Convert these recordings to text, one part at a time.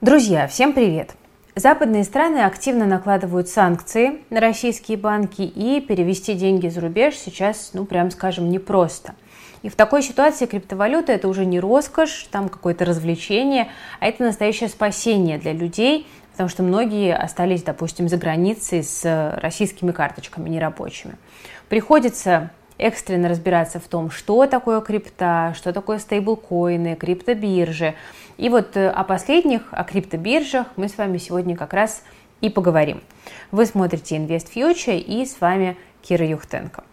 Друзья, всем привет! Западные страны активно накладывают санкции на российские банки, и перевести деньги за рубеж сейчас, ну, прям скажем, непросто. И в такой ситуации криптовалюта это уже не роскошь, там какое-то развлечение, а это настоящее спасение для людей, потому что многие остались, допустим, за границей с российскими карточками нерабочими. Приходится экстренно разбираться в том, что такое крипта, что такое стейблкоины, криптобиржи. И вот э, о последних, о криптобиржах мы с вами сегодня как раз и поговорим. Вы смотрите Invest Future и с вами Кира Юхтенко.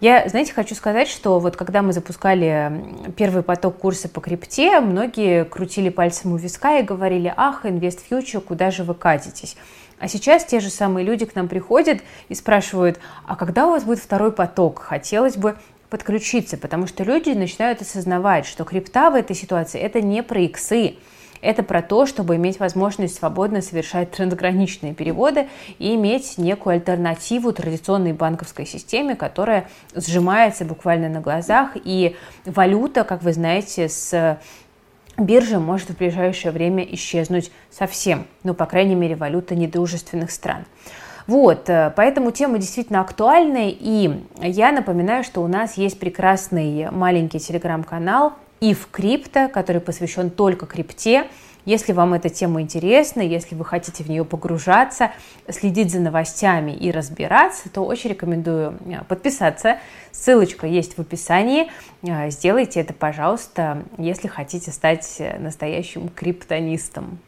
Я, знаете, хочу сказать, что вот когда мы запускали первый поток курса по крипте, многие крутили пальцем у виска и говорили, ах, Invest Future, куда же вы катитесь? А сейчас те же самые люди к нам приходят и спрашивают, а когда у вас будет второй поток? Хотелось бы подключиться, потому что люди начинают осознавать, что крипта в этой ситуации это не про иксы, это про то, чтобы иметь возможность свободно совершать трансграничные переводы и иметь некую альтернативу традиционной банковской системе, которая сжимается буквально на глазах. И валюта, как вы знаете, с биржа может в ближайшее время исчезнуть совсем, ну, по крайней мере, валюта недружественных стран. Вот, э, поэтому тема действительно актуальная, и я напоминаю, что у нас есть прекрасный маленький телеграм-канал ИФ Крипто, который посвящен только крипте, если вам эта тема интересна, если вы хотите в нее погружаться, следить за новостями и разбираться, то очень рекомендую э, подписаться. Ссылочка есть в описании. Э, сделайте это, пожалуйста, если хотите стать настоящим криптонистом.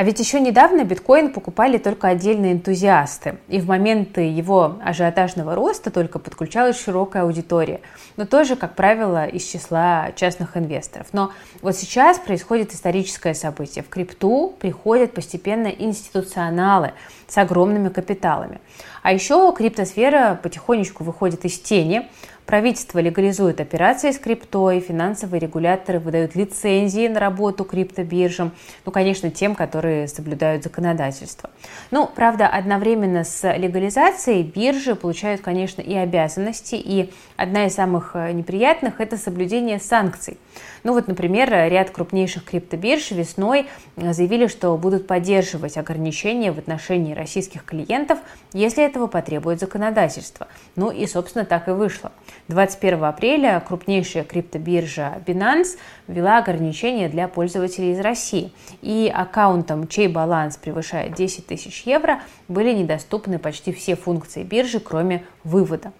А ведь еще недавно биткоин покупали только отдельные энтузиасты, и в моменты его ажиотажного роста только подключалась широкая аудитория, но тоже, как правило, из числа частных инвесторов. Но вот сейчас происходит историческое событие. В крипту приходят постепенно институционалы с огромными капиталами. А еще криптосфера потихонечку выходит из тени, Правительство легализует операции с криптой, финансовые регуляторы выдают лицензии на работу криптобиржам, ну, конечно, тем, которые соблюдают законодательство. Ну, правда, одновременно с легализацией биржи получают, конечно, и обязанности, и одна из самых э, неприятных – это соблюдение санкций. Ну вот, например, ряд крупнейших криптобирж весной э, заявили, что будут поддерживать ограничения в отношении российских клиентов, если этого потребует законодательство. Ну и, собственно, так и вышло. 21 апреля крупнейшая криптобиржа Binance ввела ограничения для пользователей из России. И аккаунтам, чей баланс превышает 10 тысяч евро, были недоступны почти все функции биржи, кроме вывода.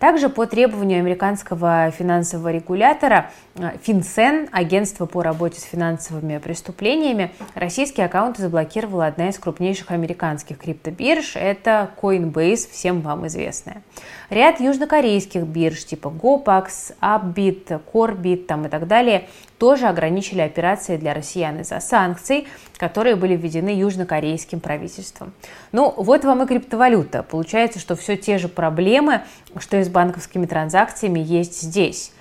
Также по требованию американского финансового регулятора FinCEN, агентство по работе с финансовыми преступлениями, российские аккаунты заблокировала одна из крупнейших американских криптобирж, это Coinbase, всем вам известная. Ряд южнокорейских бирж типа GoPax, Upbit, Corebit там и так далее тоже ограничили операции для россиян из-за санкций, которые были введены южнокорейским правительством. Ну, вот вам и криптовалюта. Получается, что все те же проблемы, что и с банковскими транзакциями, есть здесь.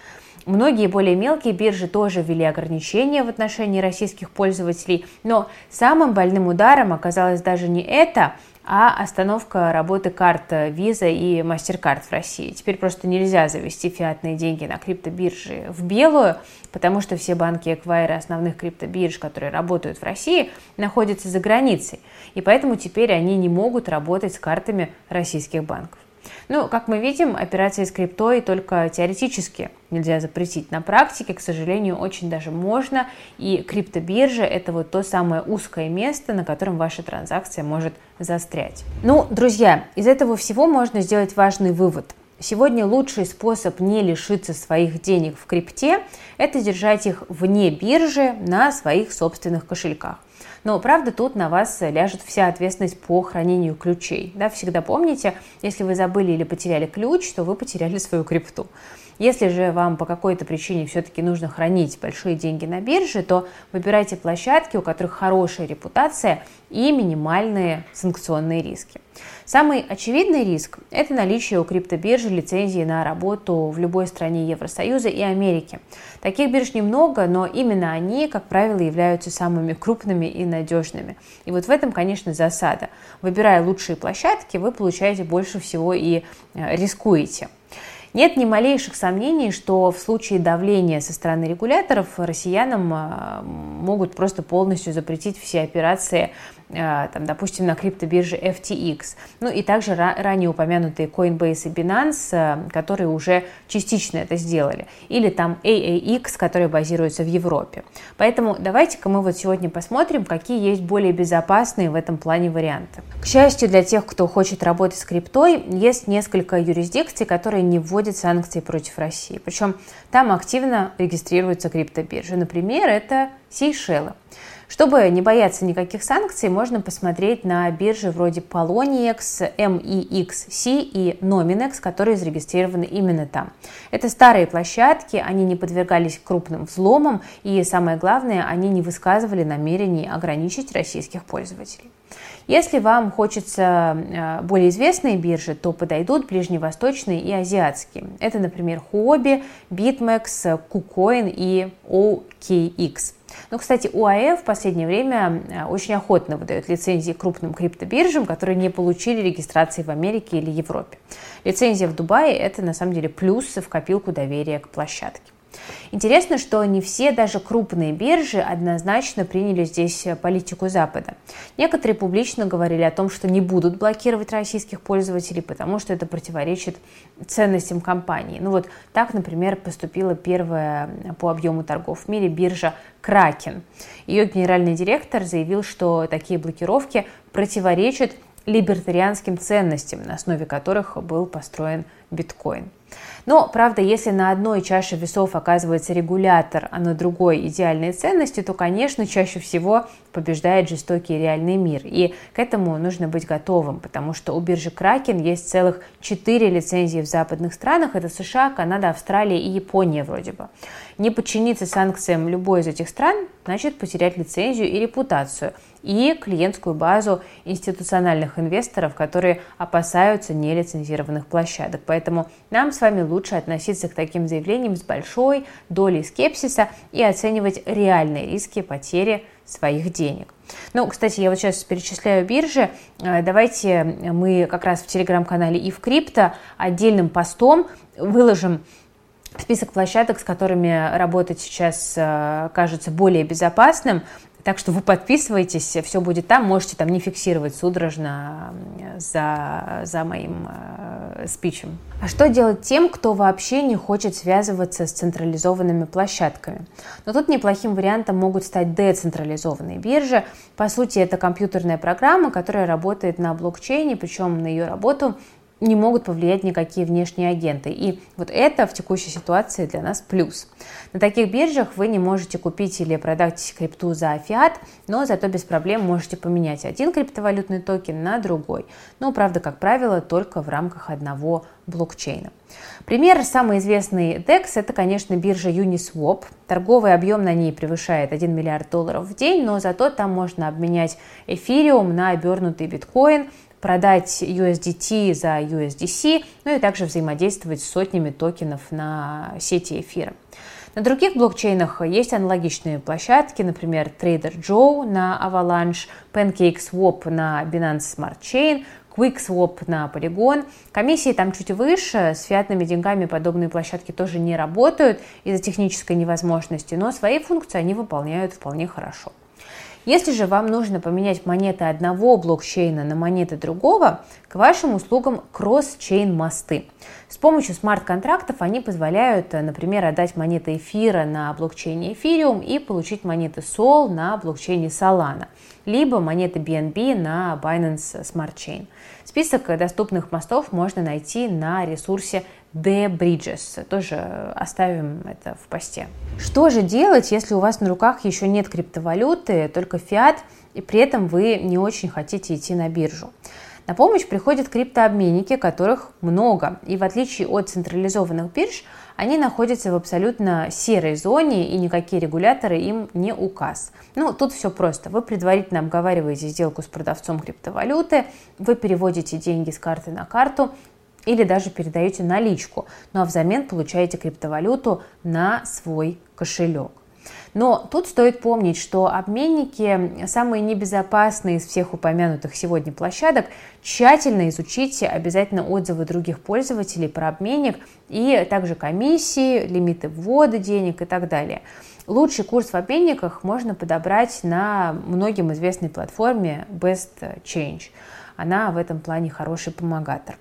Многие более мелкие биржи тоже ввели ограничения в отношении российских пользователей, но самым больным ударом оказалось даже не это, а остановка работы карт Visa и MasterCard в России. Теперь просто нельзя завести фиатные деньги на криптобиржи в белую, потому что все банки эквайры основных криптобирж, которые работают в России, находятся за границей. И поэтому теперь они не могут работать с картами российских банков. Ну, как мы видим, операции с криптой только теоретически нельзя запретить. На практике, к сожалению, очень даже можно. И криптобиржа – это вот то самое узкое место, на котором ваша транзакция может застрять. Ну, друзья, из этого всего можно сделать важный вывод. Сегодня лучший способ не лишиться своих денег в крипте – это держать их вне биржи на своих собственных кошельках. Но, правда, тут на вас ляжет вся ответственность по хранению ключей. Да, всегда помните, если вы забыли или потеряли ключ, то вы потеряли свою крипту. Если же вам по какой-то причине все-таки нужно хранить большие деньги на бирже, то выбирайте площадки, у которых хорошая репутация и минимальные санкционные риски. Самый очевидный риск – это наличие у криптобиржи лицензии на работу в любой стране Евросоюза и Америки. Таких бирж немного, но именно они, как правило, являются самыми крупными и надежными. И вот в этом, конечно, засада. Выбирая лучшие площадки, вы получаете больше всего и э, рискуете. Нет ни малейших сомнений, что в случае давления со стороны регуляторов россиянам а, могут просто полностью запретить все операции там, допустим, на криптобирже FTX. Ну и также ранее упомянутые Coinbase и Binance, а, которые уже частично это сделали. Или там AAX, который базируется в Европе. Поэтому давайте-ка мы вот сегодня посмотрим, какие есть более безопасные в этом плане варианты. К счастью для тех, кто хочет работать с криптой, есть несколько юрисдикций, которые не вводят санкции против России. Причем там активно регистрируются криптобиржи. Например, это Сейшелы. Чтобы не бояться никаких санкций, можно посмотреть на биржи вроде Poloniex, MEXC и Nominex, которые зарегистрированы именно там. Это старые площадки, они не подвергались крупным взломам и, самое главное, они не высказывали намерений ограничить российских пользователей. Если вам хочется э, более известные биржи, то подойдут ближневосточные и азиатские. Это, например, Huobi, BitMEX, KuCoin и OKX. Но, кстати, УАЭ в последнее время э, очень охотно выдает лицензии крупным криптобиржам, которые не получили регистрации в Америке или Европе. Лицензия в Дубае – это на самом деле плюс в копилку доверия к площадке. Интересно, что не все, даже крупные биржи, однозначно приняли здесь политику Запада. Некоторые публично говорили о том, что не будут блокировать российских пользователей, потому что это противоречит ценностям компании. Ну вот так, например, поступила первая по объему торгов в мире биржа Кракен. Ее генеральный директор заявил, что такие блокировки противоречат либертарианским ценностям, на основе которых был построен биткоин. Но, правда, если на одной чаше весов оказывается регулятор, а на другой идеальные ценности, то, конечно, чаще всего побеждает жестокий реальный мир. И к этому нужно быть готовым, потому что у биржи Кракен есть целых четыре лицензии в западных странах. Это США, Канада, Австралия и Япония вроде бы. Не подчиниться санкциям любой из этих стран значит потерять лицензию и репутацию и клиентскую базу институциональных инвесторов, которые опасаются нелицензированных площадок. Поэтому нам с вами лучше относиться к таким заявлениям с большой долей скепсиса и оценивать реальные риски потери своих денег. Ну, кстати, я вот сейчас перечисляю биржи. Э, давайте мы как раз в телеграм-канале и в крипто отдельным постом выложим список площадок, с которыми работать сейчас э, кажется более безопасным. Так что вы подписывайтесь, все будет там, можете там не фиксировать судорожно за, за моим э, спичем. А что делать тем, кто вообще не хочет связываться с централизованными площадками? Но тут неплохим вариантом могут стать децентрализованные биржи. По сути, это компьютерная программа, которая работает на блокчейне, причем на ее работу не могут повлиять никакие внешние агенты. И вот это в текущей ситуации для нас плюс. На таких биржах вы не можете купить или продать крипту за фиат, но зато без проблем можете поменять один криптовалютный токен на другой. Но, правда, как правило, только в рамках одного блокчейна. Пример самый известный DEX – это, конечно, биржа Uniswap. Торговый объем на ней превышает 1 миллиард долларов в день, но зато там можно обменять эфириум на обернутый биткоин, продать USDT за USDC, ну и также взаимодействовать с сотнями токенов на сети эфира. На других блокчейнах есть аналогичные площадки, например, Trader Joe на Avalanche, PancakeSwap на Binance Smart Chain, QuickSwap на Polygon. Комиссии там чуть выше, с фиатными деньгами подобные площадки тоже не работают из-за технической невозможности, но свои функции они выполняют вполне хорошо. Если же вам нужно поменять монеты одного блокчейна на монеты другого, к вашим услугам кросс-чейн мосты. С помощью смарт-контрактов они позволяют, например, отдать монеты эфира на блокчейне Ethereum и получить монеты Sol на блокчейне Solana, либо монеты BNB на Binance Smart Chain. Список доступных мостов можно найти на ресурсе The Bridges. Тоже оставим это в посте. Что же делать, если у вас на руках еще нет криптовалюты, только фиат, и при этом вы не очень хотите идти на биржу? На помощь приходят криптообменники, которых много. И в отличие от централизованных бирж, они находятся в абсолютно серой зоне, и никакие регуляторы им не указ. Ну, тут все просто. Вы предварительно обговариваете сделку с продавцом криптовалюты, вы переводите деньги с карты на карту, или даже передаете наличку, ну а взамен получаете криптовалюту на свой кошелек. Но тут стоит помнить, что обменники самые небезопасные из всех упомянутых сегодня площадок. Тщательно изучите обязательно отзывы других пользователей про обменник и также комиссии, лимиты ввода денег и так далее. Лучший курс в обменниках можно подобрать на многим известной платформе Best Change. Она в этом плане хороший помогатор.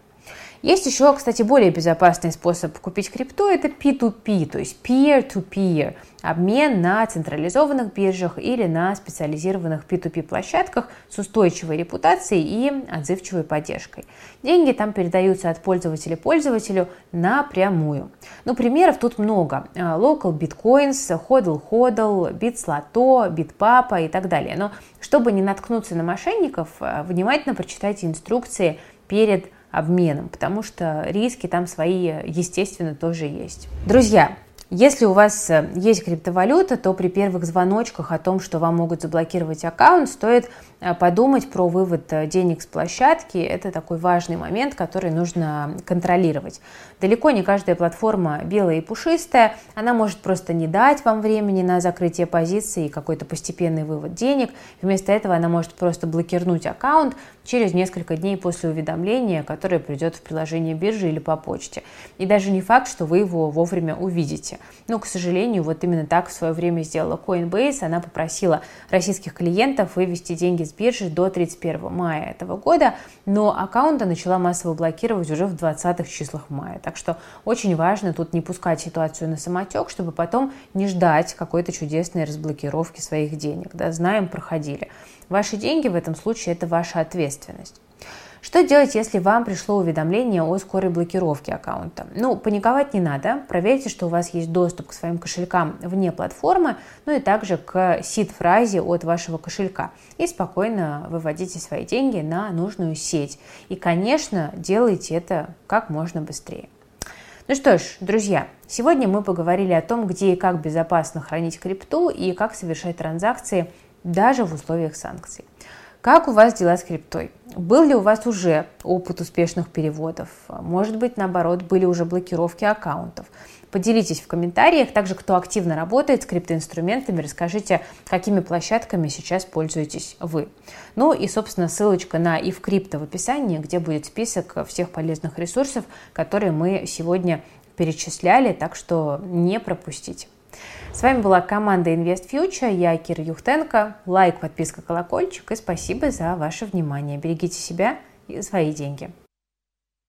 Есть еще, кстати, более безопасный способ купить крипту, это P2P, то есть peer-to-peer, обмен на централизованных биржах или на специализированных P2P площадках с устойчивой репутацией и отзывчивой поддержкой. Деньги там передаются от пользователя пользователю напрямую. Ну, примеров тут много. А, Local Bitcoins, Hodl Hodl, BitSlato, BitPapa и так далее. Но чтобы не наткнуться на мошенников, а, внимательно прочитайте инструкции перед обменом, потому что риски там свои, естественно, тоже есть. Друзья, если у вас э, есть криптовалюта, то при первых звоночках о том, что вам могут заблокировать аккаунт, стоит э, подумать про вывод э, денег с площадки. Это такой важный момент, который нужно контролировать. Далеко не каждая платформа белая и пушистая. Она может просто не дать вам времени на закрытие позиции и какой-то постепенный вывод денег. Вместо этого она может просто блокировать аккаунт через несколько дней после уведомления, которое придет в приложение биржи или по почте. И даже не факт, что вы его вовремя увидите. Но, к сожалению, вот именно так в свое время сделала Coinbase. Она попросила российских клиентов вывести деньги с биржи до 31 мая этого года, но аккаунты начала массово блокировать уже в 20-х числах мая. Так что очень важно тут не пускать ситуацию на самотек, чтобы потом не ждать какой-то чудесной разблокировки своих денег. Да, знаем, проходили. Ваши деньги в этом случае – это ваша ответственность. Что делать, если вам пришло уведомление о скорой блокировке аккаунта? Ну, паниковать не надо. Проверьте, что у вас есть доступ к своим кошелькам вне платформы, ну и также к сид-фразе от вашего кошелька. И спокойно выводите свои деньги на нужную сеть. И, конечно, делайте это как можно быстрее. Ну что ж, друзья, сегодня мы поговорили о том, где и как безопасно хранить крипту и как совершать транзакции даже в условиях санкций. Как у вас дела с криптой? Был ли у вас уже опыт успешных переводов? Может быть, наоборот, были уже блокировки аккаунтов? Поделитесь в комментариях. Также, кто активно работает с криптоинструментами, расскажите, какими площадками сейчас пользуетесь вы. Ну и, собственно, ссылочка на ивкрипто в описании, где будет список всех полезных ресурсов, которые мы сегодня перечисляли, так что не пропустите. С вами была команда Invest Future, я Кира Юхтенко. Лайк, подписка, колокольчик и спасибо за ваше внимание. Берегите себя и свои деньги.